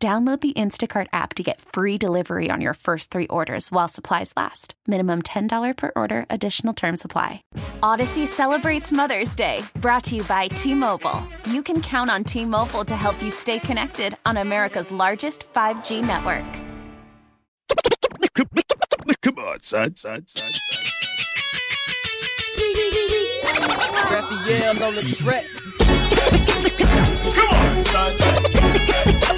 Download the Instacart app to get free delivery on your first three orders while supplies last. Minimum $10 per order, additional term supply. Odyssey celebrates Mother's Day, brought to you by T Mobile. You can count on T Mobile to help you stay connected on America's largest 5G network. Come on, son, son, son, son. Raphael on the track. Come on, son.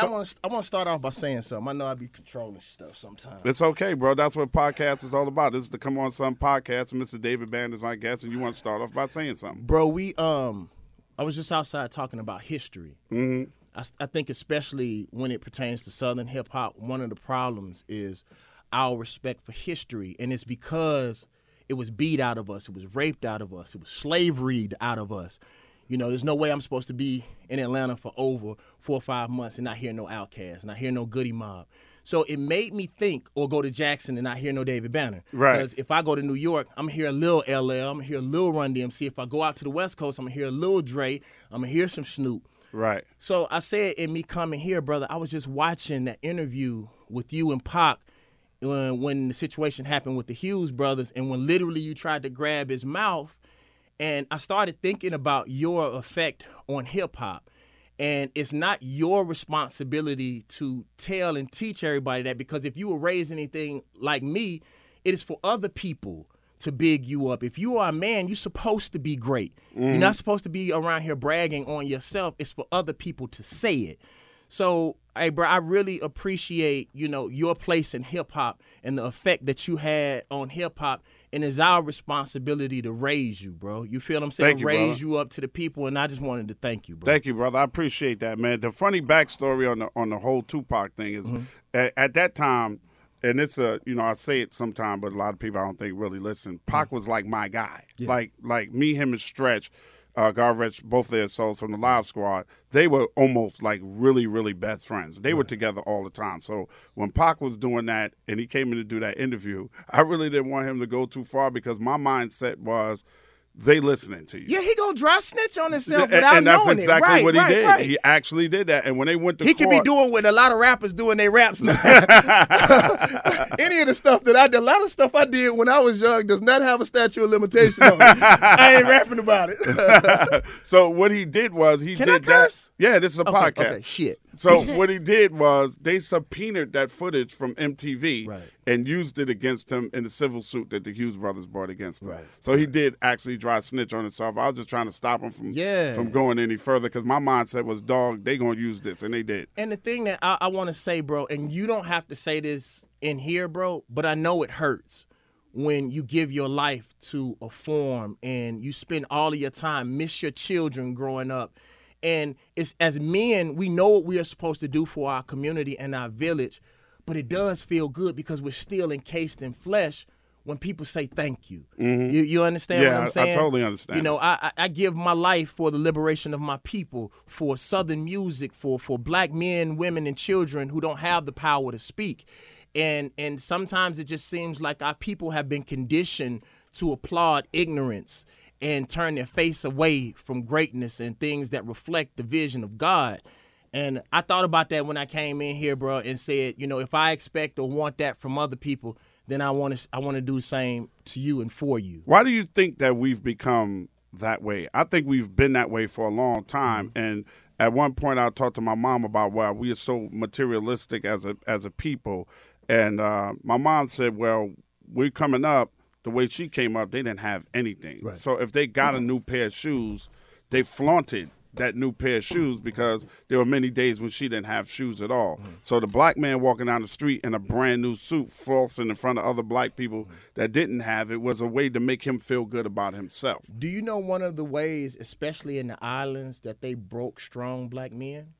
I want to I want to start off by saying something. I know I be controlling stuff sometimes. It's okay, bro. That's what podcast is all about. This is the Come On Son podcast, Mr. David Banner is my guest, and you want to start off by saying something. Bro, we um I was just outside talking about history. Mm-hmm. I, I think especially when it pertains to southern hip hop, one of the problems is our respect for history, and it's because it was beat out of us, it was raped out of us, it was slaveried out of us. You know, there's no way I'm supposed to be in Atlanta for over four or five months and not hear no Outkast, not hear no Goodie Mob. So it made me think, or go to Jackson and not hear no David Banner. Right. Because if I go to New York, I'm gonna hear a little LL, I'm gonna hear a little Run DMC. If I go out to the West Coast, I'm gonna hear a little Dre, I'm gonna hear some Snoop. Right. So I said in me coming here, brother, I was just watching that interview with you and Pac when, when the situation happened with the Hughes brothers, and when literally you tried to grab his mouth, and I started thinking about your effect on hip hop. And it's not your responsibility to tell and teach everybody that because if you were raised anything like me, it is for other people to big you up. If you are a man, you're supposed to be great. You're mm-hmm. not supposed to be around here bragging on yourself. It's for other people to say it. So, hey, bro, I really appreciate you know your place in hip hop and the effect that you had on hip hop. And it's our responsibility to raise you, bro. You feel what I'm saying? Thank you, raise brother. you up to the people, and I just wanted to thank you, bro. Thank you, brother. I appreciate that, man. The funny backstory on the on the whole Tupac thing is, Mm-hmm. at, at that time, and it's a you know I say it sometime, but a lot of people I don't think really listen. Pac was like my guy, like like me, him, and Stretch. Uh, rest both their souls from the Live Squad. They were almost like really, really best friends. They were together all the time. So when Pac was doing that and he came in to do that interview, I really didn't want him to go too far because my mindset was they listening to you. Yeah, he gonna dry snitch on himself And- without and that's knowing exactly it. Right, what he right, did. right. He actually did that. And when they went to He could be doing what a lot of rappers do in their raps now. Any of the stuff that I did, a lot of stuff I did when I was young does not have a statute of limitation on it. I ain't rapping about it. so what he did was he Can did that. Yeah, this is a Okay, podcast. okay, shit. So what he did was they subpoenaed that footage from MTV Right. and used it against him in the civil suit that the Hughes brothers brought against him. Right, So he did actually dry snitch on himself. I was just trying to stop him from Yeah. from going any further because my mindset was, dog, they gonna use this, and they did. And the thing that I, I want to say, bro, and you don't have to say this in here, bro, but I know it hurts when you give your life to a form and you spend all of your time, miss your children growing up. And it's as men, we know what we are supposed to do for our community and our village, but it does feel good because we're still encased in flesh when people say thank you. Mm-hmm. You, you understand Yeah, what I- I I'm saying? totally understand You know, I, I- I give my life for the liberation of my people, for Southern music, for for black men, women, and children who don't have the power to speak. And and sometimes it just seems like our people have been conditioned to applaud ignorance and turn their face away from greatness and things that reflect the vision of God. And I thought about that when I came in here, bro, and said, you know, if I expect or want that from other people, then I want to I want to do the same to you and for you. Why do you think that we've become that way? I think we've been that way for a long time. Mm-hmm. And at one point, I talked to my mom about why we are so materialistic as a as a people. And uh, my mom said, "Well, we're coming up. The way she came up, they didn't have anything. So if they got a new pair of shoes, they flaunted that new pair of shoes because there were many days when she didn't have shoes at all. Mm-hmm. So the black man walking down the street in a brand new suit, flossing in front of other black people Mm-hmm. that didn't have it, was a way to make him feel good about himself. Do you know one of the ways, especially in the islands, that they broke strong black men?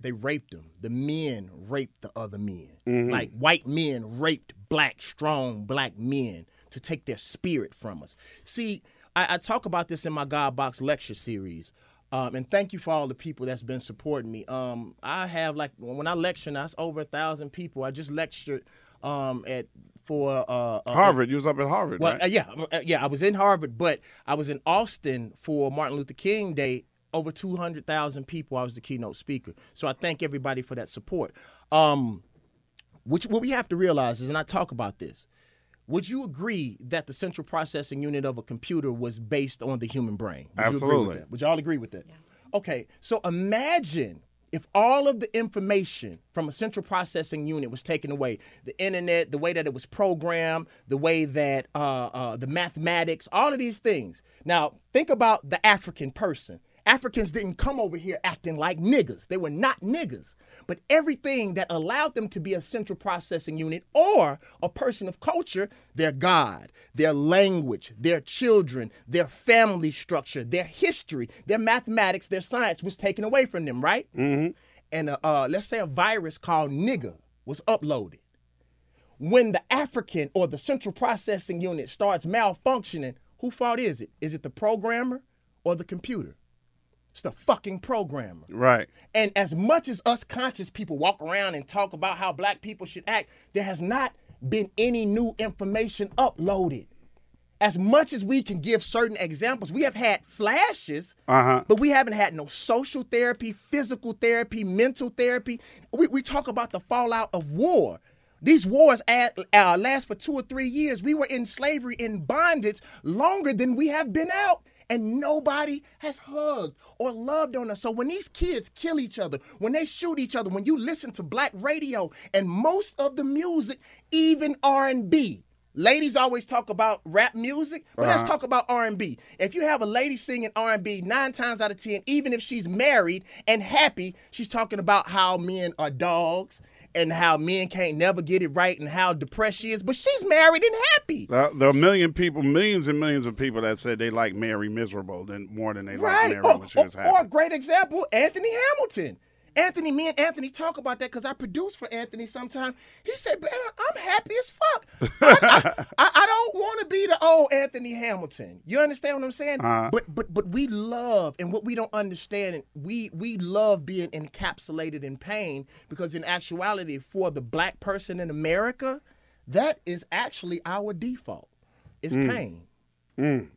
They raped them. The men raped the other men. Like white men raped black, strong black men to take their spirit from us. See, I, I talk about this in my God Box lecture series. Um, and thank you for all the people that's been supporting me. Um, I have like when I lecture, now, it's over a thousand people. I just lectured um, at for uh, uh, Harvard, you was up at Harvard, well, right? uh, yeah, uh, yeah. I was in Harvard, but I was in Austin for Martin Luther King Day. Over two hundred thousand people. I was the keynote speaker. So I thank everybody for that support. Um, which what we have to realize is, and I talk about this. Would you agree that the central processing unit of a computer was based on the human brain? Would You agree Absolutely. with that? Would y'all agree with that? Yeah. Okay, so imagine if all of the information from a central processing unit was taken away the internet, the way that it was programmed, the way that uh, uh, the mathematics, all of these things. Now, think about the African person. Africans didn't come over here acting like niggas. They were not niggas. But everything that allowed them to be a central processing unit or a person of culture, their God, their language, their children, their family structure, their history, their mathematics, their science was taken away from them, right? Mm-hmm. And uh, uh, let's say a virus called nigger was uploaded. When the African or the central processing unit starts malfunctioning, who fault is it? Is it the programmer or the computer? It's the fucking programmer. Right. And as much as us conscious people walk around and talk about how black people should act, there has not been any new information uploaded. As much as we can give certain examples, we have had flashes, Uh-huh. but we haven't had no social therapy, physical therapy, mental therapy. We, we talk about the fallout of war. These wars at, uh, last for two or three years. We were in slavery, in bondage, longer than we have been out and nobody has hugged or loved on us. So when these kids kill each other, when they shoot each other, when you listen to black radio and most of the music, even R&B. Ladies always talk about rap music, but let's uh-huh. talk about R&B. If you have a lady singing R&B, 9 times out of 10, even if she's married and happy, she's talking about how men are dogs and how men can't never get it right and how depressed she is, but she's married and happy. There there are a million people, millions and millions of people that said they like Mary miserable than more than they Right. like Mary Or, when she was happy. or a great example, Anthony Hamilton. Anthony, me and Anthony talk about that because I produce for Anthony sometimes. He said, "Man, I'm happy as fuck. I, I, I, don't want to be the old Anthony Hamilton. You understand what I'm saying? Uh-huh. But but but we love, and what we don't understand, we we love being encapsulated in pain because in actuality, for the black person in America, that is actually our default. It's Mm. pain.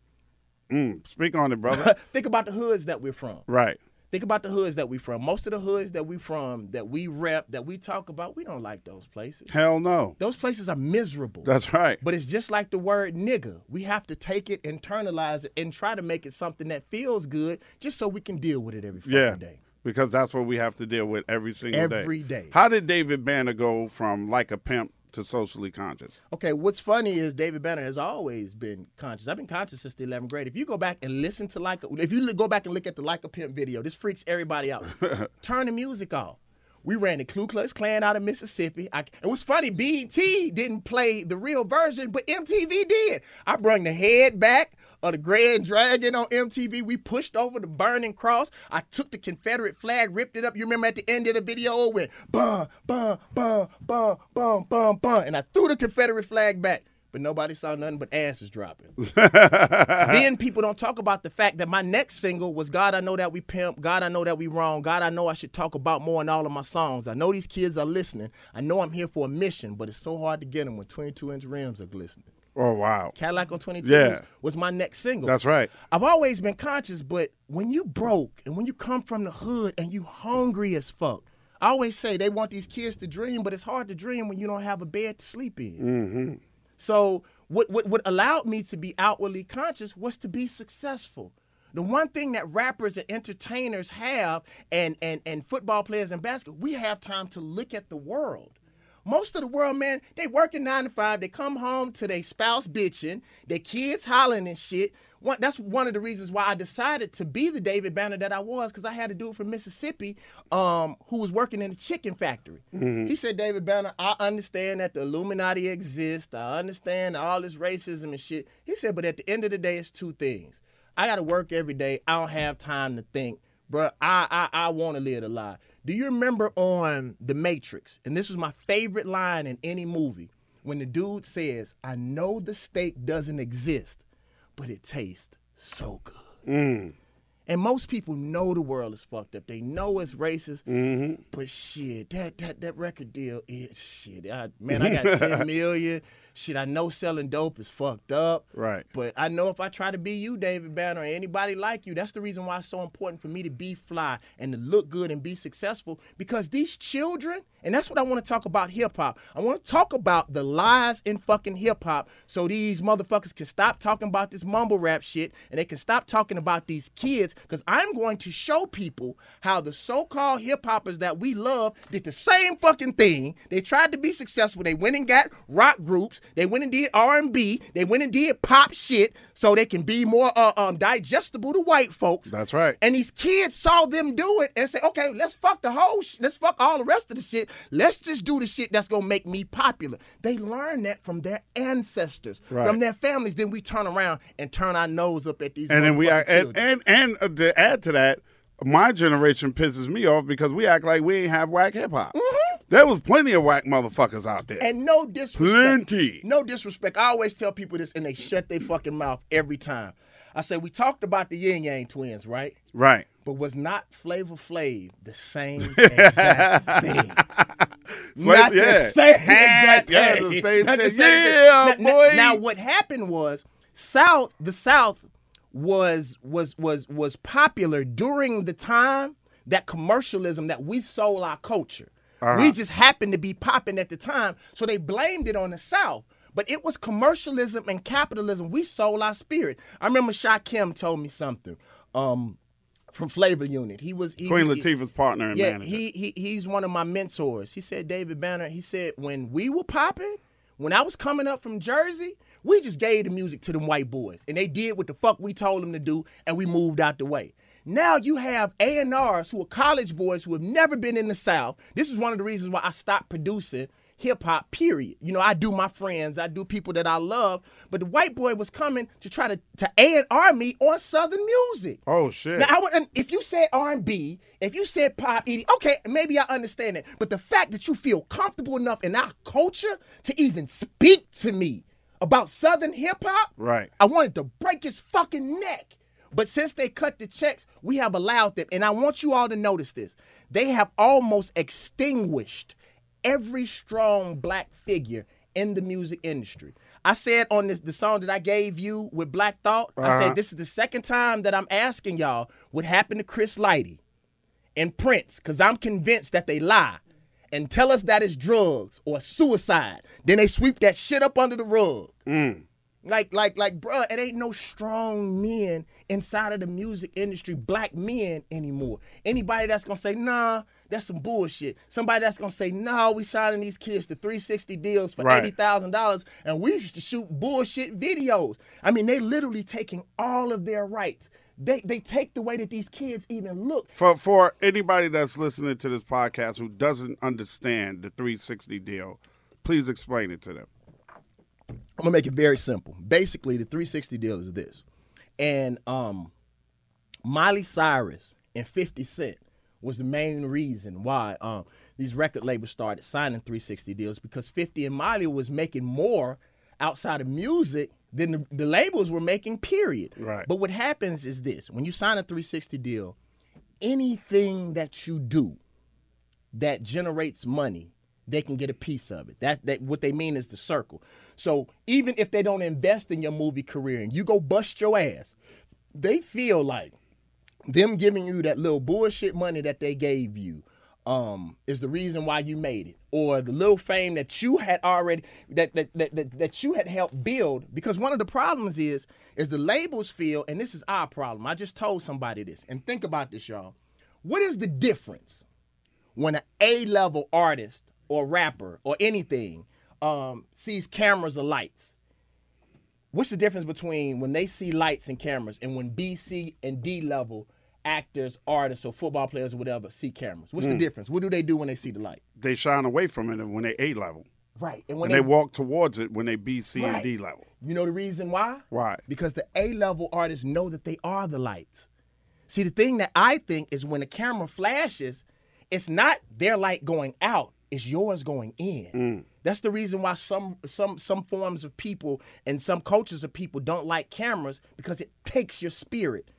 Mm, speak on it, brother. Think about the hoods that we're from. right. Think about the hoods that we from. Most of the hoods that we from, that we rep, that we talk about, we don't like those places. Hell no. Those places are miserable. That's right. but it's just like the word nigga. We have to take it, internalize it, and try to make it something that feels good, just so we can deal with it every fucking Yeah. day. Because that's what we have to deal with every single day. Every day. How did David Banner go from like a pimp to socially conscious? Okay, what's funny is David Banner has always been conscious. I've been conscious since the 11th grade. If you go back and listen to like, a, if you go back and look at the Like a Pimp video, this freaks everybody out. Turn the music off. We ran the Ku Klux Klan out of Mississippi. I, it was funny. BET didn't play the real version, but MTV did. I brung the head back of the Grand Dragon on MTV. We pushed over the burning cross. I took the Confederate flag, ripped it up. You remember at the end of the video, it went bum, bum, bum, bum, bum, bum, bum, and I threw the Confederate flag back. But nobody saw nothing but asses dropping. then people don't talk about the fact that my next single was God, I know that we pimp. God, I know that we wrong. God, I know I should talk about more in all of my songs. I know these kids are listening. I know I'm here for a mission, but it's so hard to get them when 22 inch rims are glistening. Oh wow. Cadillac on 22 Yeah. was my next single. That's right. I've always been conscious, but when you broke and when you come from the hood and you hungry as fuck, I always say they want these kids to dream, but it's hard to dream when you don't have a bed to sleep in. Mm-hmm. So what, what what allowed me to be outwardly conscious was to be successful. The one thing that rappers and entertainers have, and and and football players and basketball, we have time to look at the world. Most of the world, man, they working nine to five. They come home to their spouse bitching, their kids hollering and shit. One, that's one of the reasons why I decided to be the David Banner that I was, because I had a dude from Mississippi um, who was working in a chicken factory. He said, David Banner, I understand that the Illuminati exists. I understand all this racism and shit. He said, but at the end of the day, it's two things. I got to work every day. I don't have time to think. Bruh, I, I, I want to live a lie. Do you remember on The Matrix? And this was my favorite line in any movie. When the dude says, I know the steak doesn't exist, but it tastes so good. And most people know the world is fucked up. They know it's racist. Mm-hmm. But shit, that that that record deal is shit. I, man, I got 10 million. Shit, I know selling dope is fucked up. Right. But I know if I try to be you, David Banner, or anybody like you, that's the reason why it's so important for me to be fly and to look good and be successful. Because these children, and that's what I want to talk about hip hop. I want to talk about the lies in fucking hip hop so these motherfuckers can stop talking about this mumble rap shit and they can stop talking about these kids. Because I'm going to show people how the so called hip hoppers that we love did the same fucking thing. They tried to be successful. They went and got rock groups. They went and did R&B. They went and did pop shit so they can be more uh, um, digestible to white folks. That's right. And these kids saw them do it and say, okay, let's fuck the whole sh- let's fuck all the rest of the shit. Let's just do the shit that's gonna make me popular. They learned that from their ancestors, Right. from their families. Then we turn around and turn our nose up at these and then we act, and, and and to add to that, my generation pisses me off because we act like we ain't have whack hip hop. There was plenty of whack motherfuckers out there. And no disrespect. Plenty. No disrespect. I always tell people this and they shut their fucking mouth every time. I say, we talked about the Yin Yang twins, right? right. But was not Flavor Flav the same exact thing? not the yeah. same exact Yeah, thing. the same Not shit. same thing. Yeah, Now- Now, what happened was South, the South was was was was popular during the time that commercialism that we sold our culture. Uh-huh. We just happened to be popping at the time, so they blamed it on the South. But it was commercialism and capitalism. We sold our spirit. I remember Shakim told me something um, from Flavor Unit. He was he, Queen Latifah's partner and yeah, manager. he, he he's one of my mentors. He said, David Banner, he said, when we were popping, when I was coming up from Jersey, we just gave the music to them white boys. And they did what the fuck we told them to do, and we moved out the way. Now you have A&Rs who are college boys who have never been in the South. This is one of the reasons why I stopped producing hip hop, period. You know, I do my friends, I do people that I love, but the white boy was coming to try to, to A&R me on Southern music. oh shit. Now, I would, if you said R and B, if you said pop, ED, okay, maybe I understand it. But the fact that you feel comfortable enough in our culture to even speak to me about Southern hip hop, Right. I wanted to break his fucking neck. But since they cut the checks, we have allowed them. And I want you all to notice this: they have almost extinguished every strong black figure in the music industry. I said on this the song that I gave you with Black Thought, I Uh-huh. said this is the second time that I'm asking y'all what happened to Chris Lighty and Prince, because I'm convinced that they lie and tell us that it's drugs or suicide. Then they sweep that shit up under the rug. Like, like, like, bruh, it ain't no strong men inside of the music industry, black men anymore. Anybody that's gonna say, nah, that's some bullshit. Somebody that's gonna say, nah, we signing these kids to 360 deals for Right. $80,000 and we used to shoot bullshit videos. I mean, they literally taking all of their rights. They, they take the way that these kids even look. For for anybody that's listening to this podcast who doesn't understand the 360 deal, please explain it to them. I'm gonna make it very simple. Basically, the 360 deal is this, and um, Miley Cyrus and 50 Cent was the main reason why um these record labels started signing 360 deals because 50 and Miley was making more outside of music than the, the labels were making. Period. Right. But what happens is this: when you sign a 360 deal, anything that you do that generates money, they can get a piece of it. That that what they mean is the circle. So even if they don't invest in your movie career and you go bust your ass, they feel like them giving you that little bullshit money that they gave you um, is the reason why you made it, or the little fame that you had already that that, that that that you had helped build. Because one of the problems is is the labels feel, and this is our problem. I just told somebody this, and think about this, y'all. What is the difference when an A level artist or rapper or anything um, sees cameras or lights, what's the difference between when they see lights and cameras and when B, C, and D level actors, artists, or football players or whatever see cameras? What's Hmm. the difference? What do they do when they see the light? They shine away from it when they A level, Right. And when and they walk towards it when they B, C, and D level. You know the reason why? Why? Because the A level artists know that they are the lights. See, the thing that I think is when the camera flashes, it's not their light going out, it's yours going in. Mm. That's the reason why some some some forms of people and some cultures of people don't like cameras because it takes your spirit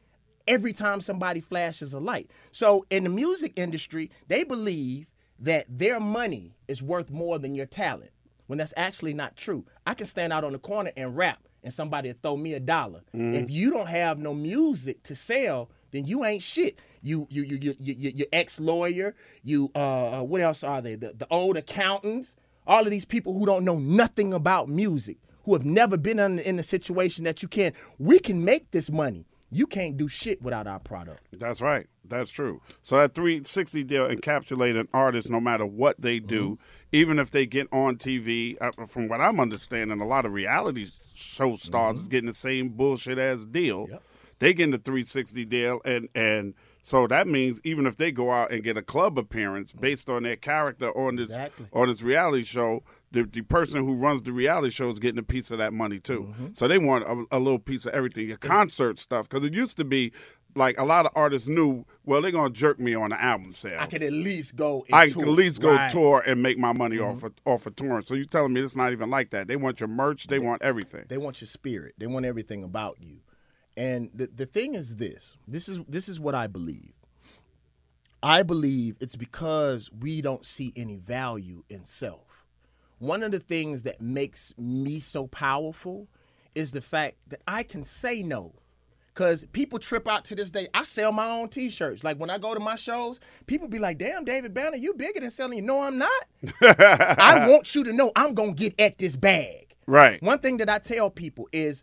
every time somebody flashes a light. So in the music industry, they believe that their money is worth more than your talent. When that's actually not true. I can stand out on the corner and rap and somebody will throw me a dollar. Mm-hmm. If you don't have no music to sell, then you ain't shit. You you you you you, you, you ex lawyer. You uh uh, what else are they? The the old accountants. All of these people who don't know nothing about music, who have never been in, in a situation that you can't. We can make this money. You can't do shit without our product. That's right. That's true. So that 360 deal an artist no matter what they do, Mm-hmm. even if they get on TV. uh, From what I'm understanding, a lot of reality show stars Mm-hmm. is getting the same bullshit as deal. They getting the 360 deal, and and so that means even if they go out and get a club appearance based on their character on this Exactly. on this reality show, the, the person who runs the reality show is getting a piece of that money too. Mm-hmm. So they want a, a little piece of everything. Your concert stuff, because it used to be like a lot of artists knew, well, they're gonna jerk me on the album sales. I could at least go. And I tour. can at least go Right. Mm-hmm. tour and make my money off of off of touring. So you telling me it's not even like that? They want your merch. They want everything. They want your spirit. They want everything about you. And the, the thing is this. This is this is what I believe. I believe it's because we don't see any value in self. One of the things that makes me so powerful is the fact that I can say no. Cause people trip out to this day. I sell my own T-shirts. Like when I go to my shows, people be like, "Damn, David Banner, you bigger than selling." You no, I'm not. I want you to know I'm gonna get at this bag. Right. One thing that I tell people is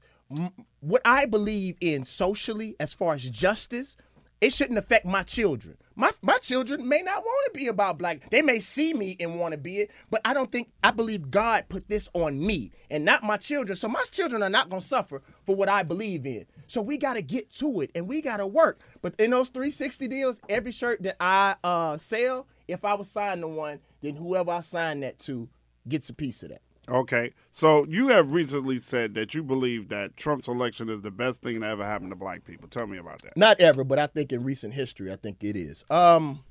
what I believe in socially, as far as justice, it shouldn't affect my children. My my children may not want to be about black. They may see me and want to be it, but I don't think I believe God put this on me and not my children. So my children are not gonna suffer for what I believe in. So we gotta get to it and we gotta work. But in those 360 deals, every shirt that I uh, sell, if I was signed to one, then whoever I sign that to gets a piece of that. Okay. So you have recently said that you believe that Trump's election is the best thing that ever happened to black people. Tell me about that. Not ever, but I think in recent history, I think it is. Um,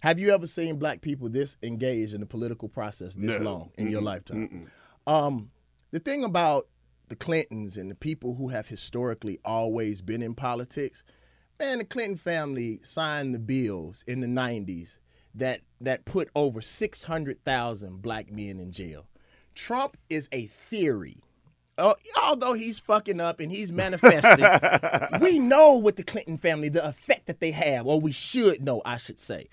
have you ever seen black people this engaged in the political process this No. long in your lifetime? Um, the thing about the Clintons and the people who have historically always been in politics, man, the Clinton family signed the bills in the '90s that that put over 600,000 black men in jail. Trump is a theory. Uh, although he's fucking up and he's manifesting, we know with the Clinton family the effect that they have, or we should know, I should say.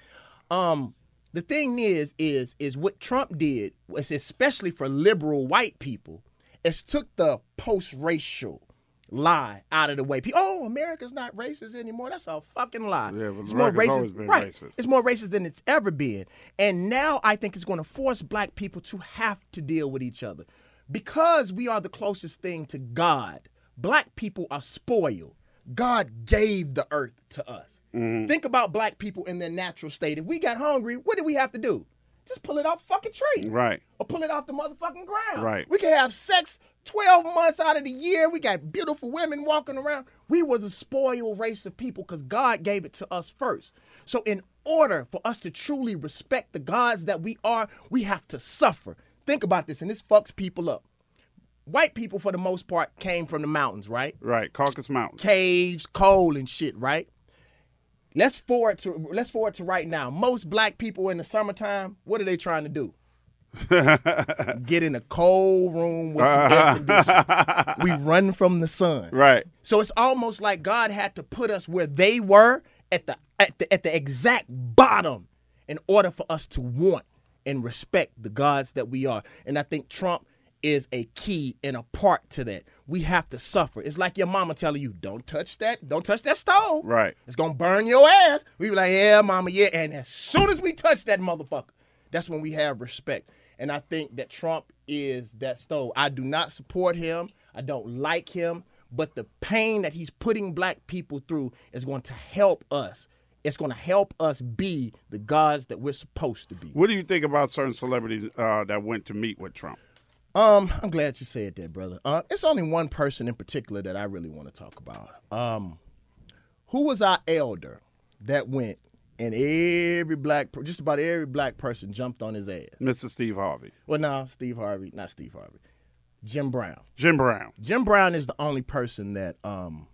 Um, the thing is, is, is what Trump did was especially for liberal white people, is took the post-racial lie out of the way. People, oh, America's not racist anymore. That's a fucking lie. Yeah, but it's more America's racist, always been right? racist. It's more racist than it's ever been, and now I think it's going to force black people to have to deal with each other because we are the closest thing to God. Black people are spoiled. God gave the earth to us. Mm-hmm. Think about black people in their natural state. If we got hungry, what did we have to do? Just pull it off fucking tree. Right. Or pull it off the motherfucking ground. Right. We can have sex 12 months out of the year. We got beautiful women walking around. We was a spoiled race of people because God gave it to us first. So, in order for us to truly respect the gods that we are, we have to suffer. Think about this, and this fucks people up. White people, for the most part, came from the mountains, right? Right. Caucasus Mountains. caves, coal, and shit, right? Let's forward to let's forward to right now. Most black people in the summertime, what are they trying to do? Get in a cold room with some air uh-huh. conditioning. We run from the sun. Right. So it's almost like God had to put us where they were at the at the at the exact bottom in order for us to want and respect the gods that we are. And I think Trump is a key and a part to that. We have to suffer. It's like your mama telling you, "Don't touch that. Don't touch that stove. Right. It's gonna burn your ass." We be like, "Yeah, mama, yeah." And as soon as we touch that motherfucker, That's when we have respect. And I think that Trump is that stove. I do not support him. I don't like him. But the pain that he's putting black people through is going to help us. It's going to help us be the gods that we're supposed to be. What do you think about certain celebrities uh, that went to meet with Trump? Um, I'm glad you said that, brother. Uh, it's only one person in particular that I really want to talk about. Um, who was our elder that went and every black, just about every black person jumped on his ass? Mr. Steve Harvey, Well, no, Steve Harvey, not Steve Harvey, Jim Brown. Jim Brown. Jim Brown is the only person that um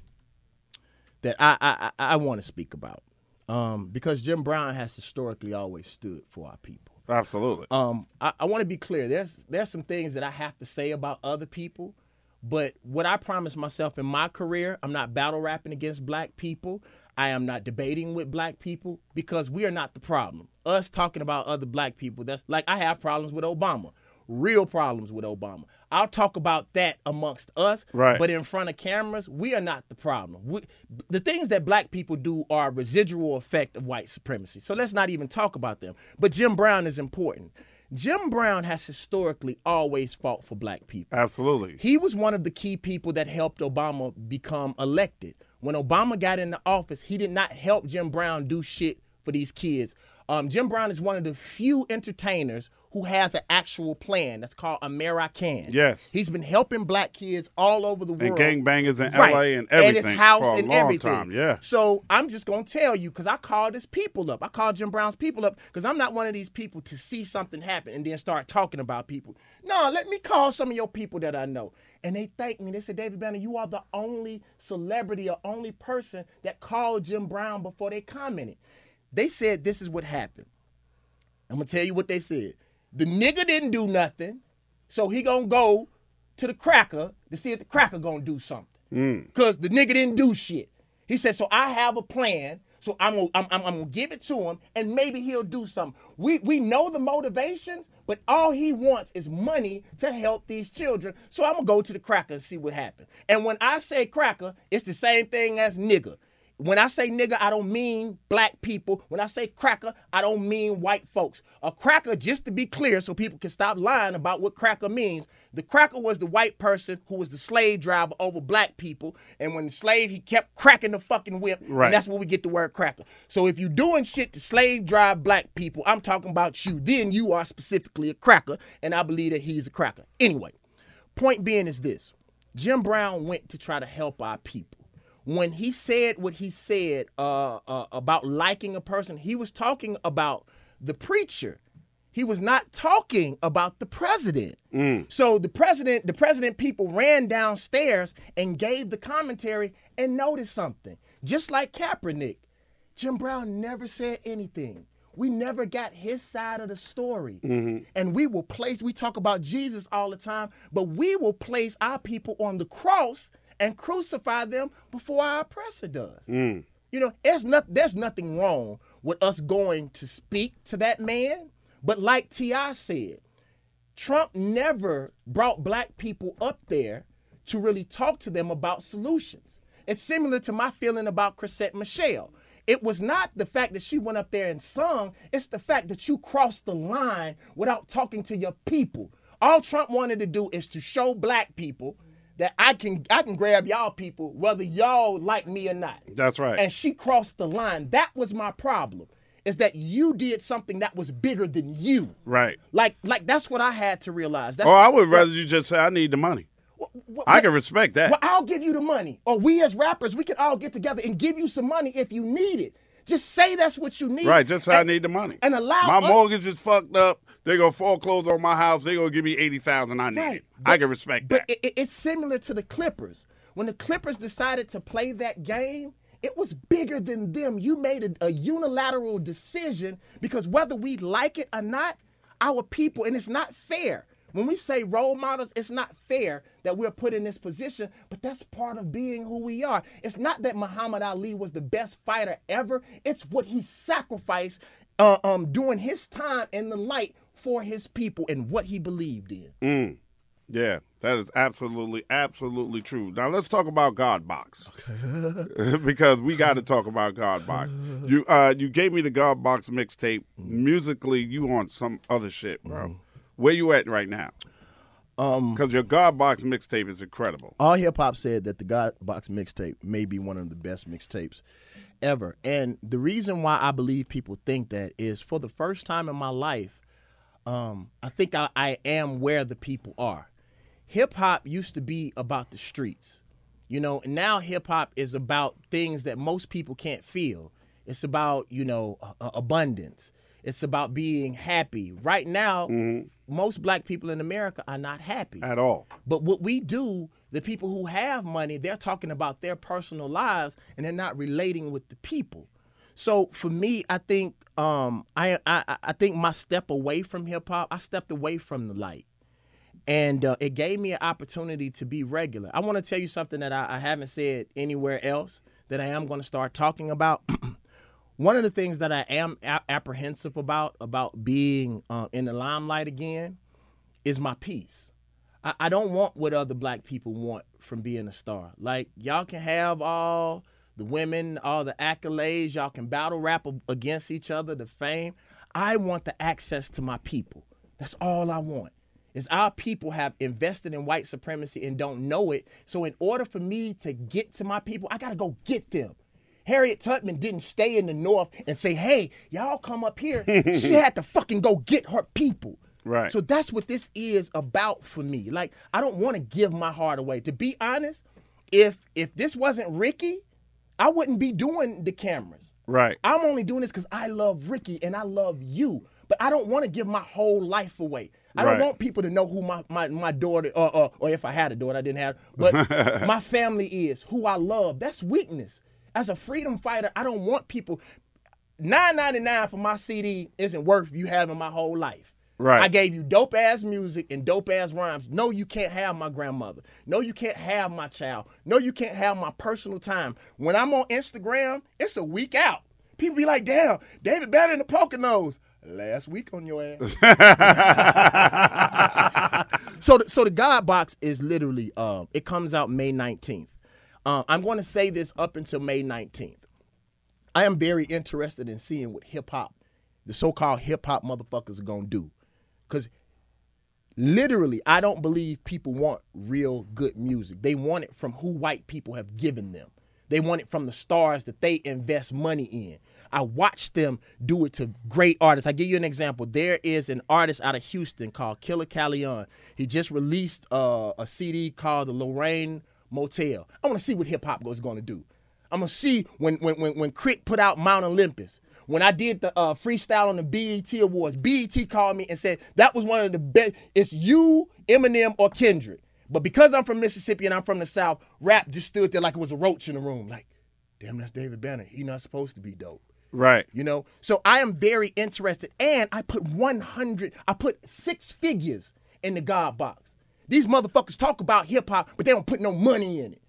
that I I, I, I want to speak about. Um, because Jim Brown has historically always stood for our people. Absolutely. Um, I, I want to be clear. There's there's some things that I have to say about other people, but what I promised myself in my career, I'm not battle rapping against black people. I am not debating with black people because we are not the problem. Us talking about other black people, that's like I have problems with Obama. Real problems with Obama. I'll talk about that amongst us, Right. but in front of cameras, we are not the problem. We, the things that black people do are a residual effect of white supremacy. So let's not even talk about them. But Jim Brown is important. Jim Brown has historically always fought for black people. Absolutely. He was one of the key people that helped Obama become elected. When Obama got into office, he did not help Jim Brown do shit for these kids. Um, Jim Brown is one of the few entertainers who has an actual plan that's called Amer-I-Can. Yes. He's been helping black kids all over the world. And gangbangers in Right. LA and At everything his house for a and long everything. time. Yeah. So I'm just gonna tell you because I called his people up. I called Jim Brown's people up because I'm not one of these people to see something happen and then start talking about people. No, let me call some of your people that I know. And they thanked me. They said, David Banner, you are the only celebrity or only person that called Jim Brown before they commented. They said this is what happened. I'm gonna tell you what they said. The nigga didn't do nothing, so he gonna go to the cracker to see if the cracker gonna do something. Mm. Cause the nigga didn't do shit. He said, so I have a plan. So I'm gonna, I'm, I'm, I'm gonna give it to him, and maybe he'll do something. We we know the motivations, but all he wants is money to help these children. So I'm gonna go to the cracker and see what happens. And when I say cracker, it's the same thing as nigga. When I say nigga, I don't mean black people. When I say cracker, I don't mean white folks. A cracker, just to be clear, so people can stop lying about what cracker means. The cracker was the white person who was the slave driver over black people. And when the slave, he kept cracking the fucking whip. Right. And that's where we get the word cracker. So if you're doing shit to slave drive black people, I'm talking about you. Then you are specifically a cracker. And I believe that he's a cracker. Anyway, point being is this Jim Brown went to try to help our people. When he said what he said uh, uh, about liking a person, he was talking about the preacher. He was not talking about the president. Mm. So the president, the president people ran downstairs and gave the commentary and noticed something. Just like Kaepernick, Jim Brown never said anything. We never got his side of the story. Mm-hmm. And we will place, we talk about Jesus all the time, but we will place our people on the cross and crucify them before our oppressor does. Mm. You know, there's, not, there's nothing wrong with us going to speak to that man, but like T.I. said, Trump never brought black people up there to really talk to them about solutions. It's similar to my feeling about Chrisette Michele. It was not the fact that she went up there and sung, it's the fact that you crossed the line without talking to your people. All Trump wanted to do is to show black people that I can I can grab y'all people whether y'all like me or not. That's right. And she crossed the line. That was my problem. Is that you did something that was bigger than you. right. Like, like that's what I had to realize. That's, Or I would rather you just say, I need the money. Wh- I can respect that. Well, I'll give you the money. Or we as rappers, we can all get together and give you some money if you need it. Just say that's what you need. Right, just say I need the money. And allow my mortgage is fucked up. They gonna foreclose on my house. They gonna give me eighty thousand. I need Right. it. I can respect But that. it, it- it's similar to the Clippers. When the Clippers decided to play that game, it was bigger than them. You made a, a unilateral decision because whether we like it or not, our people, and it's not fair. When we say role models, it's not fair that we're put in this position, but that's part of being who we are. It's not that Muhammad Ali was the best fighter ever, it's what he sacrificed uh, um, during his time in the light for his people and what he believed in. Yeah, that is absolutely, absolutely true. Now let's talk about God Box, because we got to talk about God Box. You, uh, you gave me the God Box mixtape. Musically, you on some other shit, bro. Where you at right now? Um, because your God Box mixtape is incredible. All hip hop said that the God Box mixtape may be one of the best mixtapes ever. And the reason why I believe people think that is for the first time in my life, um, I think I, I am where the people are. Hip hop used to be about the streets, you know, and now hip hop is about things that most people can't feel. It's about, you know, uh, abundance. It's about being happy. Right now, most black people in America are not happy. At all. But what we do, the people who have money, they're talking about their personal lives and they're not relating with the people. So for me, I think um, I, I I think my step away from hip hop, I stepped away from the light, and uh, it gave me an opportunity to be regular. I want to tell you something that I, I haven't said anywhere else that I am going to start talking about. One of the things that I am apprehensive about about being uh, in the limelight again is my peace. I, I don't want what other black people want from being a star. Like y'all can have all the women, all the accolades, y'all can battle rap against each other, the fame. I want the access to my people. That's all I want. Is our people have invested in white supremacy and don't know it. So in order for me to get to my people, I gotta go get them. Harriet Tubman didn't stay in the North and say, hey, y'all come up here. she had to fucking go get her people. Right. So that's what this is about for me. Like, I don't want to give my heart away. To be honest, if if this wasn't Ricky, I wouldn't be doing the cameras. Right. I'm only doing this because I love Ricky and I love you. But I don't want to give my whole life away. I Right. don't want people to know who my, my, my daughter, uh, uh, or if I had a daughter, I didn't have, but my family is, who I love. That's weakness. As a freedom fighter, I don't want people. Nine ninety nine for my CD isn't worth you having my whole life. Right. I gave you dope ass music and dope ass rhymes. No, you can't have my grandmother. No, you can't have my child. No, you can't have my personal time. When I'm on Instagram, it's a week out. People be like, damn, David Banner in the Poconos. Last week on your ass. so, the, so the God Box is literally, um, it comes out May 19th. Uh, I'm going to say this up until May 19th. I am very interested in seeing what hip hop, the so-called hip hop motherfuckers are gonna do, because literally, I don't believe people want real good music. They want it from who white people have given them. They want it from the stars that they invest money in. I watched them do it to great artists. I give you an example. There is an artist out of Houston called Killa Kyleon. He just released uh, a CD called the Lorraine Motel. I want to see what hip hop is going to do. I'm gonna see when when when when K.R.I.T. put out Mount Olympus. When I did the uh, freestyle on the BET Awards, BET called me and said that was one of the best. It's you, Eminem, or Kendrick. But because I'm from Mississippi and I'm from the South, rap just stood there like it was a roach in the room. Like, damn, that's David Banner. He not supposed to be dope. Right. You know, so I am very interested, and I put 100, I put six figures in the God box. These motherfuckers talk about hip hop, but they don't put no money in it.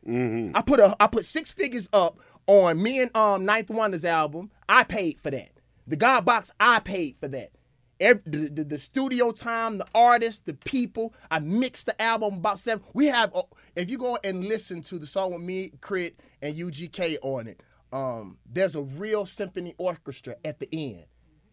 I put a, I put six figures up on me and um Ninth Wonder's album. I paid for that. The God box, I paid for that. Every, the, the, the studio time, the artists, the people. I mixed the album about seven. We have, uh, if you go and listen to the song with me, K.R.I.T., and UGK on it, um, there's a real symphony orchestra at the end.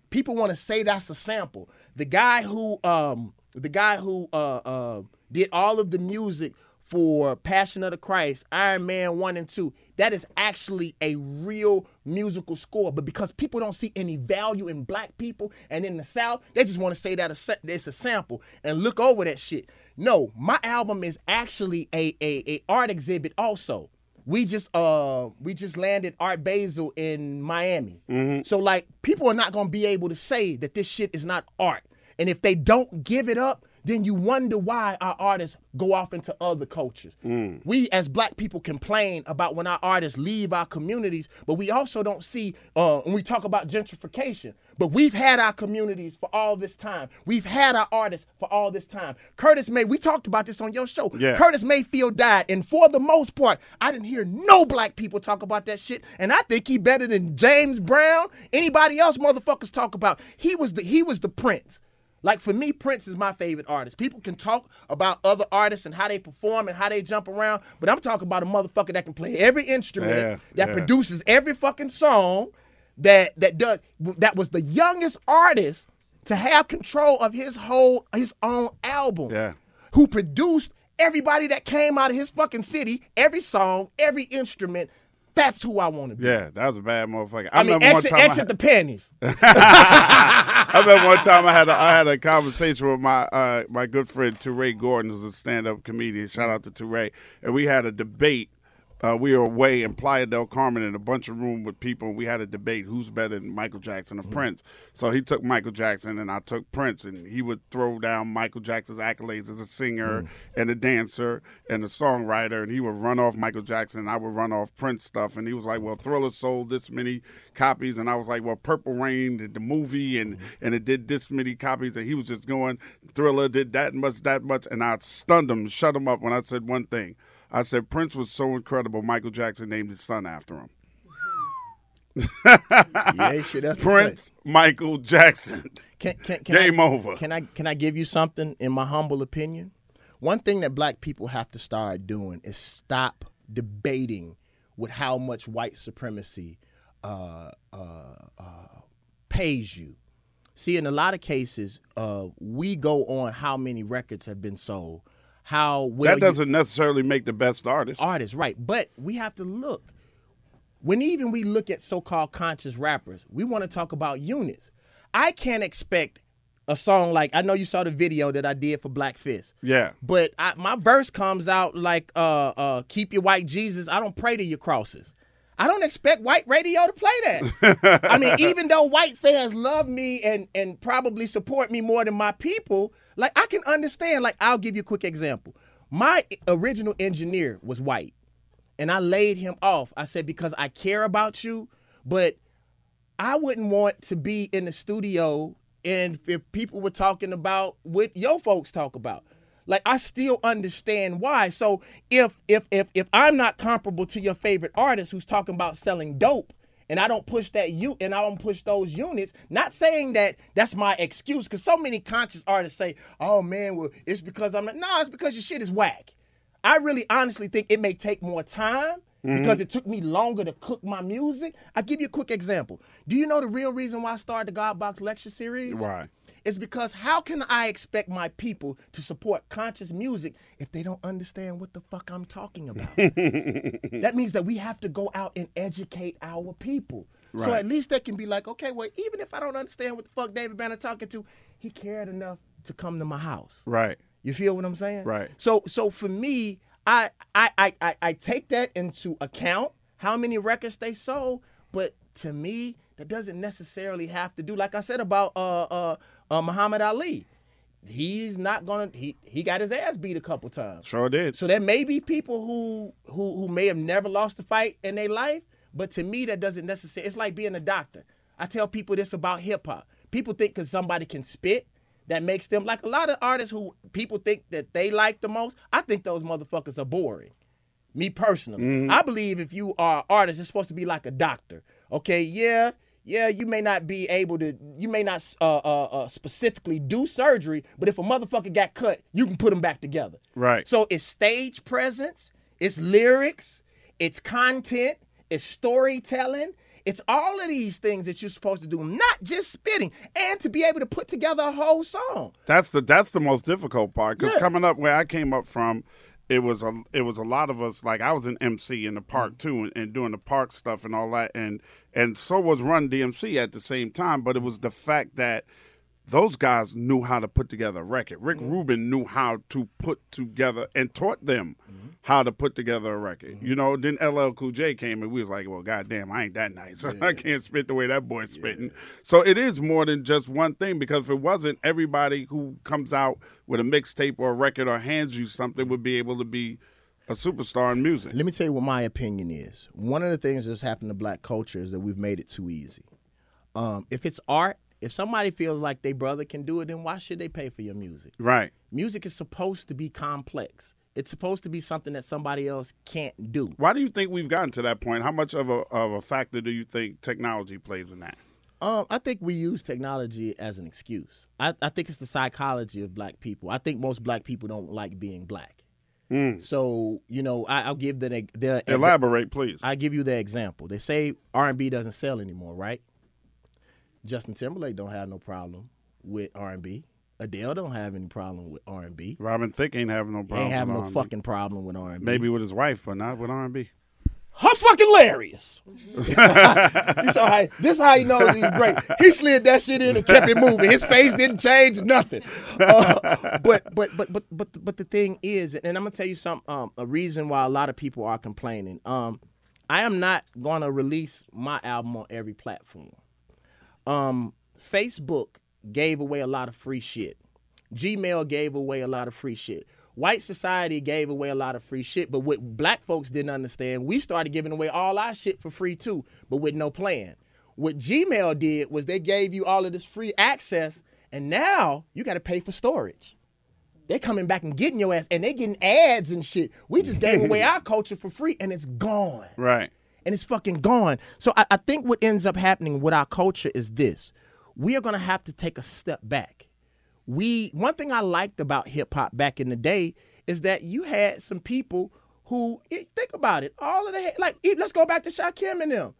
People want to say that's a sample. The guy who, um, the guy who uh, uh, did all of the music for Passion of the Christ, Iron Man 1 and 2. That is actually a real musical score. But because people don't see any value in black people and in the South, they just want to say that a it's a sample and look over that shit. No, my album is actually a, a, a art exhibit also. We just uh we just landed Art Basel in Miami. So like people are not gonna be able to say that this shit is not art. And if they don't give it up, then you wonder why our artists go off into other cultures. We as black people complain about when our artists leave our communities, but we also don't see uh, when we talk about gentrification. But we've had our communities for all this time. We've had our artists for all this time. Curtis May, we talked about this on your show. Yeah. Curtis Mayfield died, and for the most part, I didn't hear no black people talk about that shit. And I think he better than James Brown, anybody else motherfuckers talk about. He was the he was the prince. Like for me, Prince is my favorite artist. People can talk about other artists and how they perform and how they jump around, but I'm talking about a motherfucker that can play every instrument, Yeah, that yeah. produces every fucking song, that that does that was the youngest artist to have control of his whole his own album. Yeah. Who produced everybody that came out of his fucking city, every song, every instrument. That's who I want to be. Yeah, that was a bad motherfucker. I, I, mean, exit, one time I exit had- the panties. I remember one time I had a, I had a conversation with my uh, my good friend Teray Gordon, who's a stand up comedian. Shout out to Teray, and we had a debate. Uh, we were away in Playa del Carmen in a bunch of room with people, and we had a debate who's better than Michael Jackson or mm-hmm. Prince. So he took Michael Jackson, and I took Prince, and he would throw down Michael Jackson's accolades as a singer mm-hmm. and a dancer and a songwriter, and he would run off Michael Jackson, and I would run off Prince stuff. And he was like, "Well, Thriller sold this many copies," and I was like, "Well, Purple Rain did the movie, and mm-hmm. and it did this many copies," and he was just going, "Thriller did that much, that much," and I stunned him, shut him up when I said one thing. I said Prince was so incredible. Michael Jackson named his son after him. yeah, shit, that's Prince Michael Jackson. Can, can, can Game I, over. Can I can I give you something in my humble opinion? One thing that black people have to start doing is stop debating with how much white supremacy uh, uh, uh, pays you. See, in a lot of cases, uh, we go on how many records have been sold, how well that doesn't necessarily make the best artist. Artist, right? But we have to look. When even we look at so-called conscious rappers, we want to talk about units. I can't expect a song like I know you saw the video that I did for Black Fist. Yeah. But I, my verse comes out like uh uh keep your white Jesus. I don't pray to your crosses. I don't expect white radio to play that. I mean, even though white fans love me and and probably support me more than my people, like I can understand. Like I'll give you a quick example. My original engineer was white, and I laid him off. I said because I care about you, but I wouldn't want to be in the studio and if people were talking about what your folks talk about. Like I still understand why. So if if if if I'm not comparable to your favorite artist who's talking about selling dope and I don't push that you and I don't push those units, not saying that that's my excuse cuz so many conscious artists say, "Oh man, well it's because I'm not." No, it's because your shit is whack. I really honestly think it may take more time mm-hmm. because it took me longer to cook my music. I'll give you a quick example. Do you know the real reason why I started the God Box lecture series? Why? It's because how can I expect my people to support conscious music if they don't understand what the fuck I'm talking about? that means that we have to go out and educate our people. So at least they can be like, okay, well, even if I don't understand what the fuck David Banner talking to, he cared enough to come to my house. Right. You feel what I'm saying? Right. So so for me, I I I I, I take that into account how many records they sold, but to me, that doesn't necessarily have to do like I said about uh uh, uh Muhammad Ali. He's not gonna he he got his ass beat a couple times. Sure did. So there may be people who who who may have never lost a fight in their life, but to me that doesn't necessarily. It's like being a doctor. I tell people this about hip hop. People think because somebody can spit that makes them like a lot of artists who people think that they like the most. I think those motherfuckers are boring. Me personally, I believe if you are an artist, it's supposed to be like a doctor. Okay, yeah, yeah, you may not be able to, you may not uh, uh, uh, specifically do surgery, but if a motherfucker got cut, you can put them back together. Right. So it's stage presence, it's lyrics, it's content, it's storytelling. It's all of these things that you're supposed to do, not just spitting, and to be able to put together a whole song. That's the that's the most difficult part because Yeah. coming up where I came up from, it was a it was a lot of us like I was an MC in the park mm-hmm. too and, and doing the park stuff and all that and and so was Run DMC at the same time, but it was the fact that those guys knew how to put together a record. Rick mm-hmm. Rubin knew how to put together and taught them mm-hmm. how to put together a record. Mm-hmm. You know, then LL Cool J came and we was like, well, goddamn, I ain't that nice. I can't spit the way that boy's spitting. So it is more than just one thing because if it wasn't, everybody who comes out with a mixtape or a record or hands you something would be able to be a superstar in music. Let me tell you what my opinion is. One of the things that's happened to black culture is that we've made it too easy. Um, if it's art, if somebody feels like their brother can do it, then why should they pay for your music? Right. Music is supposed to be complex. It's supposed to be something that somebody else can't do. Why do you think we've gotten to that point? How much of a of a factor do you think technology plays in that? Um, I think we use technology as an excuse. I, I think it's the psychology of black people. I think most black people don't like being black. So you know, I, I'll give the the Elaborate, please. I give you the example. They say R and B doesn't sell anymore, right? Justin Timberlake don't have no problem with R and B. Adele don't have any problem with R and B. Robin Thicke ain't having no problem. Ain't having with no R&B. fucking problem with R and B. Maybe with his wife, but not with R&B. How fucking hilarious. you saw how this how he knows he's great. He slid that shit in and kept it moving. His face didn't change, nothing. Uh, but but but but but but the thing is, and I'm gonna tell you something. Um, a reason why a lot of people are complaining. Um, I am not gonna release my album on every platform. Um, Facebook gave away a lot of free shit. Gmail gave away a lot of free shit. White society gave away a lot of free shit, but what black folks didn't understand, we started giving away all our shit for free too, but with no plan. What Gmail did was they gave you all of this free access, and now you got to pay for storage. They're coming back and getting your ass, and they're getting ads and shit. We just gave away our culture for free, and it's gone Right. And it's fucking gone. So I, I think what ends up happening with our culture is this: we are gonna have to take a step back. We one thing I liked about hip hop back in the day is that you had some people who think about it. All of the like, let's go back to Shakim and them.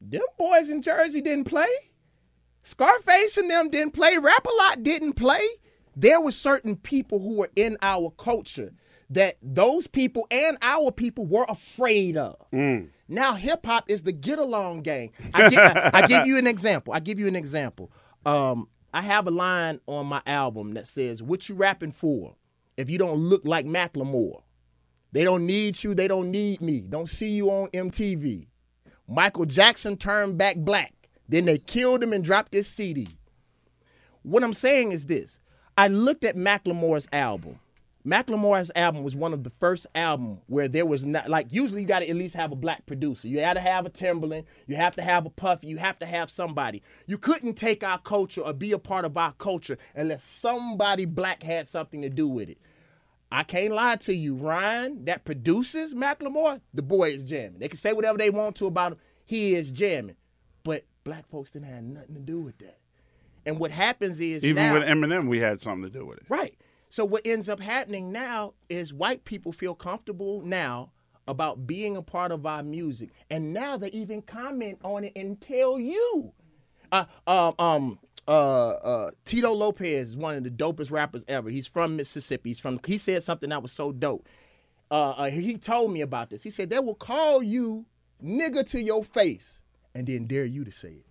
Them boys in Jersey didn't play. Scarface and them didn't play. Rap a lot didn't play. There were certain people who were in our culture that those people and our people were afraid of. Mm. Now hip hop is the get along gang. I, gi- I- I give you an example. I give you an example. Um, I have a line on my album that says, "What you rapping for? If you don't look like Macklemore, they don't need you. They don't need me. Don't see you on MTV." Michael Jackson turned back black. Then they killed him and dropped his CD. What I'm saying is this. I looked at Macklemore's album. Macklemore's album was one of the first album where there was not like usually you got to at least have a black producer. You had to have a Timberland, you have to have a Puffy, you have to have somebody. You couldn't take our culture or be a part of our culture unless somebody black had something to do with it. I can't lie to you, Ryan, that produces Macklemore, the boy is jamming. They can say whatever they want to about him. He is jamming. But black folks didn't have nothing to do with that. And what happens is Even now, with Eminem, we had something to do with it. Right. So what ends up happening now is white people feel comfortable now about being a part of our music, and now they even comment on it and tell you. Uh, um, um, uh, uh, Tito Lopez is one of the dopest rappers ever. He's from Mississippi. He's from. He said something that was so dope. Uh, uh, he told me about this. He said they will call you nigga to your face and then dare you to say it.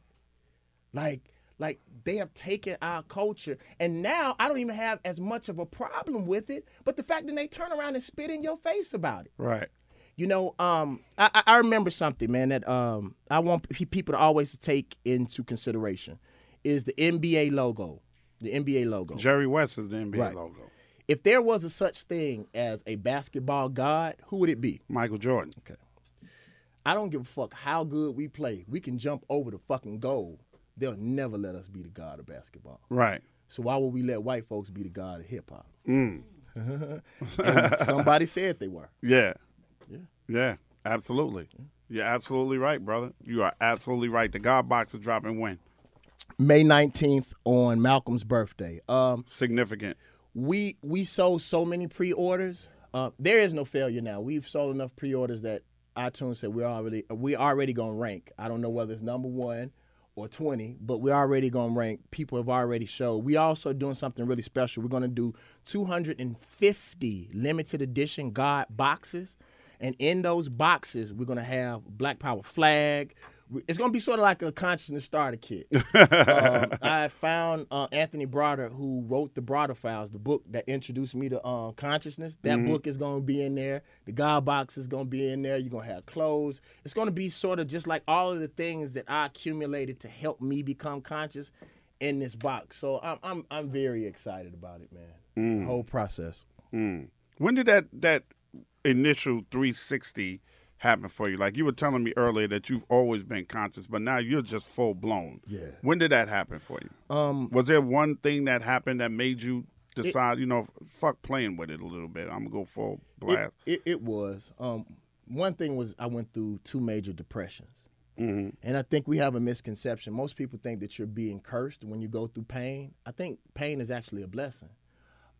Like, like they have taken our culture, and now I don't even have as much of a problem with it. But the fact that they turn around and spit in your face about it. Right. You know, um, I, I- remember something, man, that um, I want people to always take into consideration is the NBA logo. The NBA logo. Jerry West is the NBA Right. logo. If there was a such thing as a basketball god, who would it be? Michael Jordan. Okay. I don't give a fuck how good we play. We can jump over the fucking goal. They'll never let us be the god of basketball. Right. So why would we let white folks be the god of hip hop? Mm. Somebody said they were. Yeah. Yeah. Yeah. Absolutely. You're absolutely right, brother. You are absolutely right. The God box is dropping when? May 19th on Malcolm's birthday. Um, Significant. we we sold so many pre-orders. Uh, there is no failure now. We've sold enough pre-orders that iTunes said we're already we already gonna rank. I don't know whether it's number one or twenty, but we're already gonna rank. People have already showed. We also doing something really special. We're gonna do 250 limited edition God boxes, and in those boxes we're gonna have Black Power flag. It's gonna be sort of like a consciousness starter kit. um, I found uh, Anthony Browder, who wrote the Browder Files, the book that introduced me to uh, consciousness. That book is going to be in there. The God box is going to be in there. You're going to have clothes. It's going to be sort of just like all of the things that I accumulated to help me become conscious in this box. So I'm I'm I'm very excited about it, man. The whole process. When did that that initial 360 happen for you? Like you were telling me earlier that you've always been conscious, but now you're just full blown. Yeah. When did that happen for you? Um, was there one thing that happened that made you decide, you know, fuck playing with it a little bit? I'm gonna go full blast. it, it was. Um, one thing was I went through two major depressions. And I think we have a misconception. Most people think that you're being cursed when you go through pain. I think pain is actually a blessing.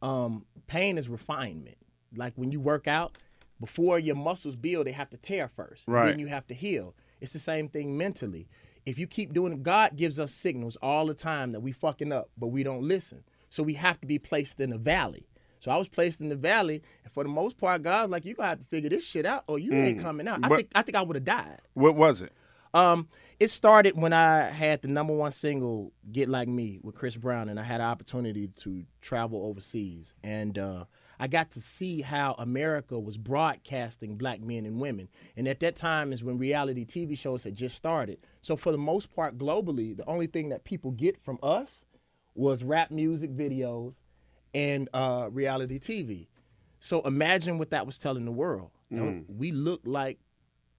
Um, pain is refinement. Like when you work out, before your muscles build, they have to tear first. Right. Then you have to heal. It's the same thing mentally. If you keep doing it, God gives us signals all the time that we fucking up, but we don't listen. So we have to be placed in a valley. So I was placed in the valley, and for the most part, God's like, you gonna have to figure this shit out, or you ain't coming out. I think I think I would have died. What was it? Um, it started when I had the number one single "Get Like Me" with Chris Brown, and I had an opportunity to travel overseas, and uh, I got to see how America was broadcasting black men and women. And at that time is when reality TV shows had just started. So for the most part, globally, the only thing that people get from us was rap music videos and uh, reality TV. So imagine what that was telling the world. You know, we look like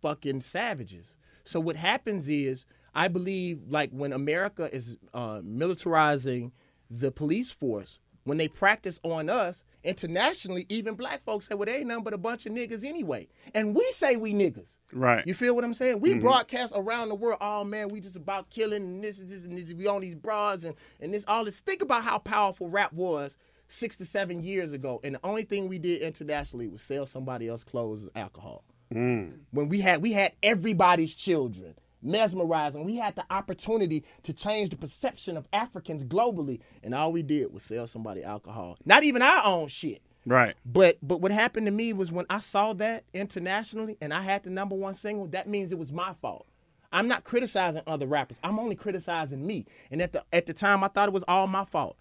fucking savages. So what happens is, I believe, like when America is uh, militarizing the police force, when they practice on us internationally, even black folks say, "Well, they ain't nothing but a bunch of niggas anyway," and we say we niggas. Right. You feel what I'm saying? We mm-hmm. broadcast around the world. Oh man, we just about killing and this is this and this. We on these bras and and this all this. Think about how powerful rap was six to seven years ago, and the only thing we did internationally was sell somebody else clothes and alcohol. Mm. When we had we had everybody's children mesmerizing. We had the opportunity to change the perception of Africans globally, and all we did was sell somebody alcohol. Not even our own shit. Right. But but what happened to me was when I saw that internationally and I had the number one single, that means it was my fault. I'm not criticizing other rappers. I'm only criticizing me. And at the at the time I thought it was all my fault.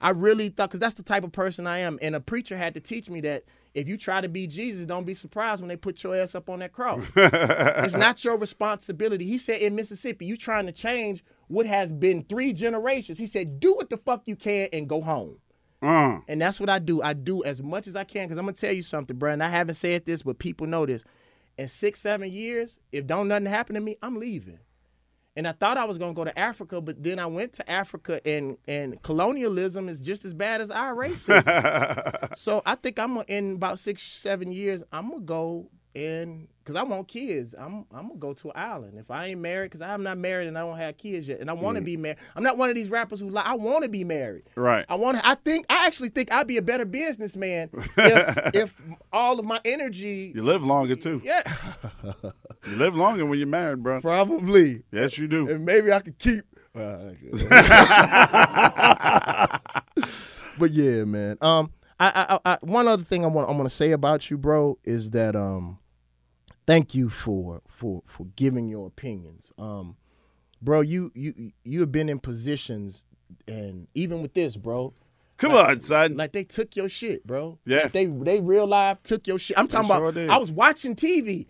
I really thought cuz that's the type of person I am and a preacher had to teach me that if you try to be Jesus, don't be surprised when they put your ass up on that cross. it's not your responsibility. He said in Mississippi, you trying to change what has been 3 generations. He said do what the fuck you can and go home. Uh. And that's what I do. I do as much as I can because I'm gonna tell you something, bro. And I haven't said this, but people know this. In six, seven years, if don't nothing happen to me, I'm leaving. And I thought I was gonna go to Africa, but then I went to Africa, and and colonialism is just as bad as our racism. so I think I'm gonna in about six, seven years, I'm gonna go and because I want kids, I'm I'm gonna go to an island. If I ain't married, because I'm not married and I don't have kids yet, and I want to be married. I'm not one of these rappers who like I want to be married. Right. I want. I think. I actually think I'd be a better businessman if if all of my energy. You live longer too. Yeah, You live longer when you're married, bro. probably. Yes, you do. And maybe I could keep. But yeah, man. Um, I, I, I, one other thing I want, I want to say about you, bro, is that um, thank you for for for giving your opinions. Um, bro, you you you have been in positions, and even with this, bro, Come on, son. like they took your shit, bro. Yeah. Like, they they real life took your shit. I'm talking sure about. did. I was watching TV.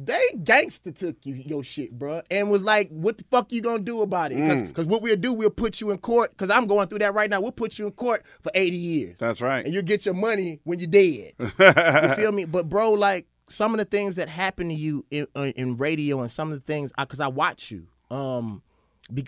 They gangster took you your shit, bro, and was like, "What the fuck you gonna do about it?" Mm. Because what we'll do, we'll put you in court. Because I'm going through that right now. We'll put you in court for 80 years, That's right. and you'll get your money when you're dead. you feel me? But bro, like some of the things that happen to you in, in radio, and some of the things, because I, watch you. Um,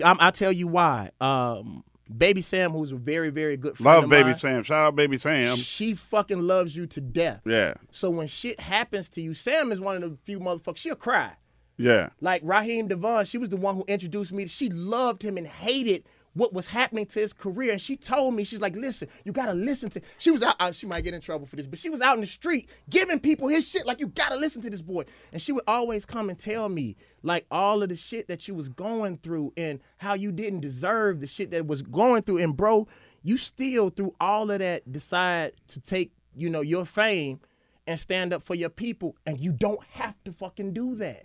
I'll tell you why. Um, Baby Sam, who's a very very good friend Love Baby mine, Sam. Shout out Baby Sam. she fucking loves you to death. Yeah. So when shit happens to you, Sam is one of the few motherfuckers. She'll cry. Yeah. Like Raheem DeVaughn, she was the one who introduced me. She loved him and hated what was happening to his career. And she told me, she's like, listen, you gotta listen to. She was out. uh, she might get in trouble for this, but she was out in the street giving people his shit. Like you gotta listen to this boy. And she would always come and tell me like all of the shit that you was going through and how you didn't deserve the shit that was going through. And bro, you still through all of that decide to take you know your fame and stand up for your people, and you don't have to fucking do that.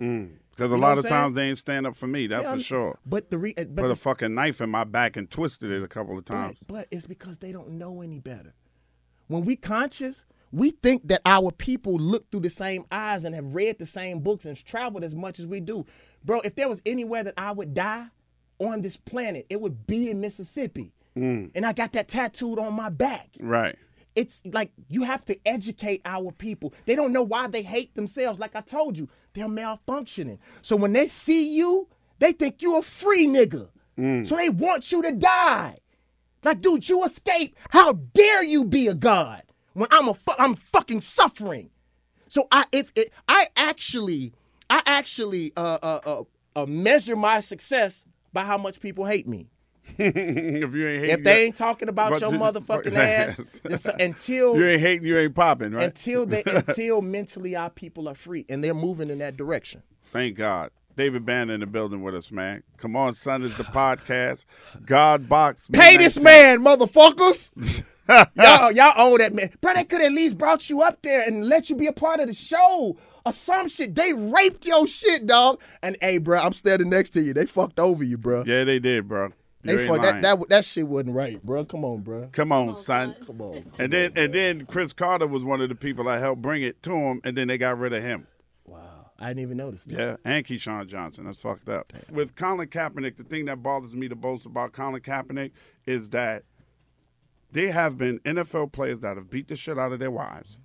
Because a know lot of saying? times they ain't stand up for me. That's Yeah, for sure. But the re- but Put a fucking knife in my back and twisted it a couple of times. But, but it's because they don't know any better. When we conscious, we think that our people look through the same eyes and have read the same books and traveled as much as we do. Bro, if there was anywhere that I would die on this planet, it would be in Mississippi. Mm. And I got that tattooed on my back. Right. It's like you have to educate our people. They don't know why they hate themselves. Like I told you, they're malfunctioning. So when they see you, they think you a free nigga. So they want you to die. Like, dude, you escape. How dare you be a god when I'm a fu- I'm fucking suffering. So I if it, I actually I actually uh uh, uh uh, measure my success by how much people hate me. If you ain't hating, If they ain't talking about your you- motherfucking Yes. ass until you ain't hating, you ain't popping, right? until they until mentally our people are free and they're moving in that direction. Thank God. David Banner in the building with us, man. Come on, son, is the podcast. God box. Pay this man, motherfuckers. y'all, y'all owe that man. Bro, they could at least brought you up there and let you be a part of the show or some shit. They raped your shit, dog. And hey, bro, I'm standing next to you. They fucked over you, bro. Yeah, they did, bro. You they ain't that, that that shit wasn't right, bro. Come on, bro. Come on, son. Come on. And then and then Chris Carter was one of the people I helped bring it to him, and then they got rid of him. Wow. I didn't even notice that. Yeah, and Keyshawn Johnson. That's fucked up. With Colin Kaepernick, the thing that bothers me the most about Colin Kaepernick is that there have been NFL players that have beat the shit out of their wives.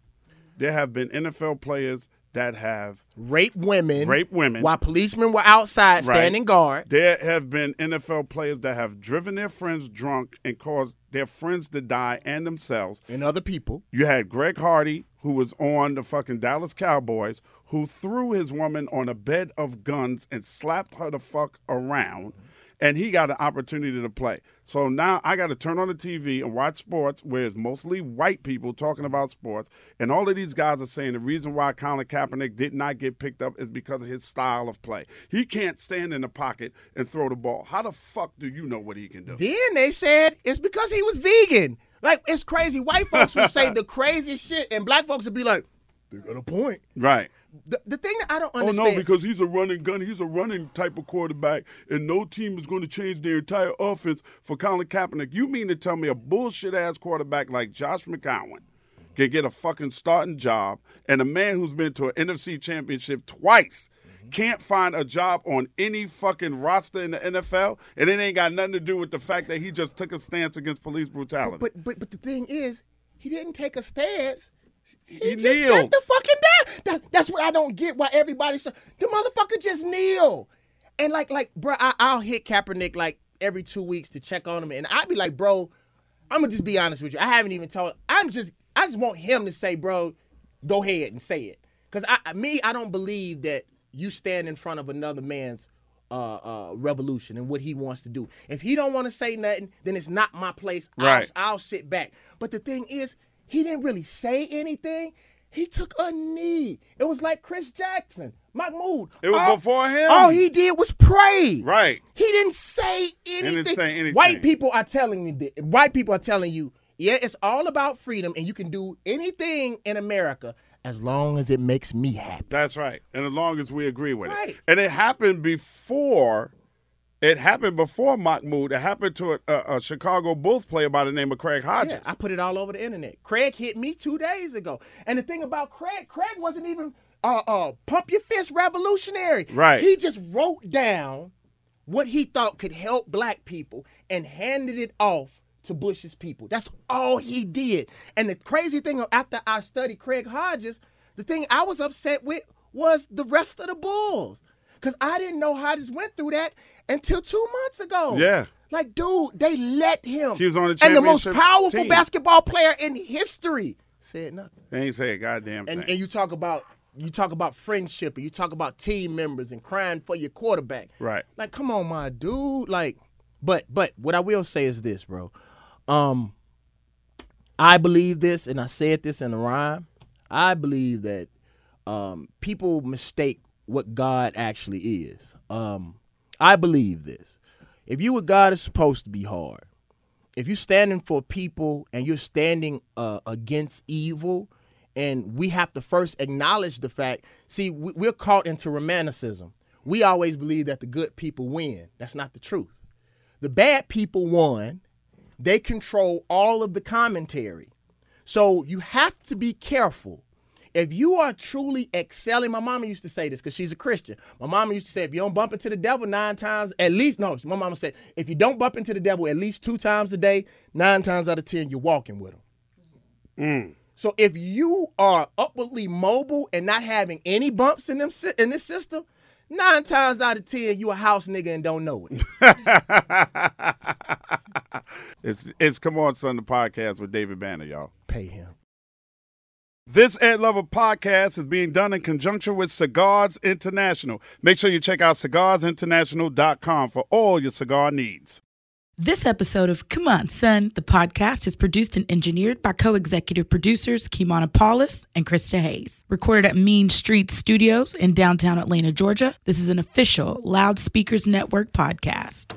There have been NFL players that have Rape women. Rape women. While policemen were outside Right. standing guard. There have been NFL players that have driven their friends drunk and caused their friends to die and themselves. And other people. You had Greg Hardy, who was on the fucking Dallas Cowboys, who threw his woman on a bed of guns and slapped her the fuck around. And he got an opportunity to play. So now I got to turn on the TV and watch sports where it's mostly white people talking about sports. And all of these guys are saying the reason why Colin Kaepernick did not get picked up is because of his style of play. He can't stand in the pocket and throw the ball. How the fuck do you know what he can do? Then they said it's because he was vegan. Like it's crazy. White folks would say the craziest shit, and black folks would be like, "They got a point." Right. The, the thing that I don't understand. Oh no, because he's a running gun. He's a running type of quarterback, and no team is going to change their entire offense for Colin Kaepernick. You mean to tell me a bullshit ass quarterback like Josh McCown can get a fucking starting job, and a man who's been to an NFC championship twice can't find a job on any fucking roster in the NFL, and it ain't got nothing to do with the fact that he just took a stance against police brutality. but but but the thing is, he didn't take a stance. He, He just kneeled. sat the fucking down. That, that's what I don't get. Why everybody said the motherfucker just kneel, and like like bro, I, I'll hit Kaepernick like every two weeks to check on him, and I'd be like, bro, I'm gonna just be honest with you. I haven't even told. I'm just I just want him to say, bro, go ahead and say it, because I me I don't believe that you stand in front of another man's uh, uh, revolution and what he wants to do. If he don't want to say nothing, then it's not my place. Right. I'll, I'll sit back. But the thing is, he didn't really say anything. He took a knee. It was like Chris Jackson, Mahmoud. It was All- before him. All he did was pray. right. He didn't say anything. didn't say anything. White people are telling me that. White people are telling you, yeah, it's all about freedom, and you can do anything in America as long as it makes me happy. That's right. And as long as we agree with Right. it. And it happened before it happened before Mahmoud. It happened to a, a, a Chicago Bulls player by the name of Craig Hodges. Yeah, I put it all over the internet. Craig hit me two days ago, and the thing about Craig, Craig wasn't even uh uh pump your fist revolutionary. Right. He just wrote down what he thought could help black people and handed it off to Bush's people. That's all he did. And the crazy thing after I studied Craig Hodges, the thing I was upset with was the rest of the Bulls. Cause I didn't know Hodges went through that until two months ago. Yeah. Like, dude, they let him. He was on the And the most powerful team. basketball player in history said nothing. They ain't say a goddamn And thing. and you talk about you talk about friendship and you talk about team members and crying for your quarterback. Right. Like, come on, my dude. Like, but but what I will say is this, bro. Um, I believe this, and I said this in a rhyme. I believe that um, people mistake what God actually is. Um, I believe this. If you what God is supposed to be hard, if you're standing for people and you're standing uh, against evil, and we have to first acknowledge the fact. See, we- we're caught into romanticism. We always believe that the good people win. That's not the truth. The bad people won. They control all of the commentary. So you have to be careful. If you are truly excelling, my mama used to say this because she's a Christian. My mama used to say, if you don't bump into the devil nine times, at least, no, my mama said, if you don't bump into the devil at least two times a day, nine times out of 10, you're walking with him. Mm. So if you are upwardly mobile and not having any bumps in them in this system, nine times out of ten, you a house nigga and don't know it. It's it's Come On Son, the podcast with David Banner, y'all. Pay him. This Ed Lover podcast is being done in conjunction with Cigars International. Make sure you check out cigarsinternational.com for all your cigar needs. This episode of Come On Son, the podcast, is produced and engineered by co executive producers Kimana Paulus and Krista Hayes. Recorded at Mean Street Studios in downtown Atlanta, Georgia, this is an official Loudspeakers Network podcast.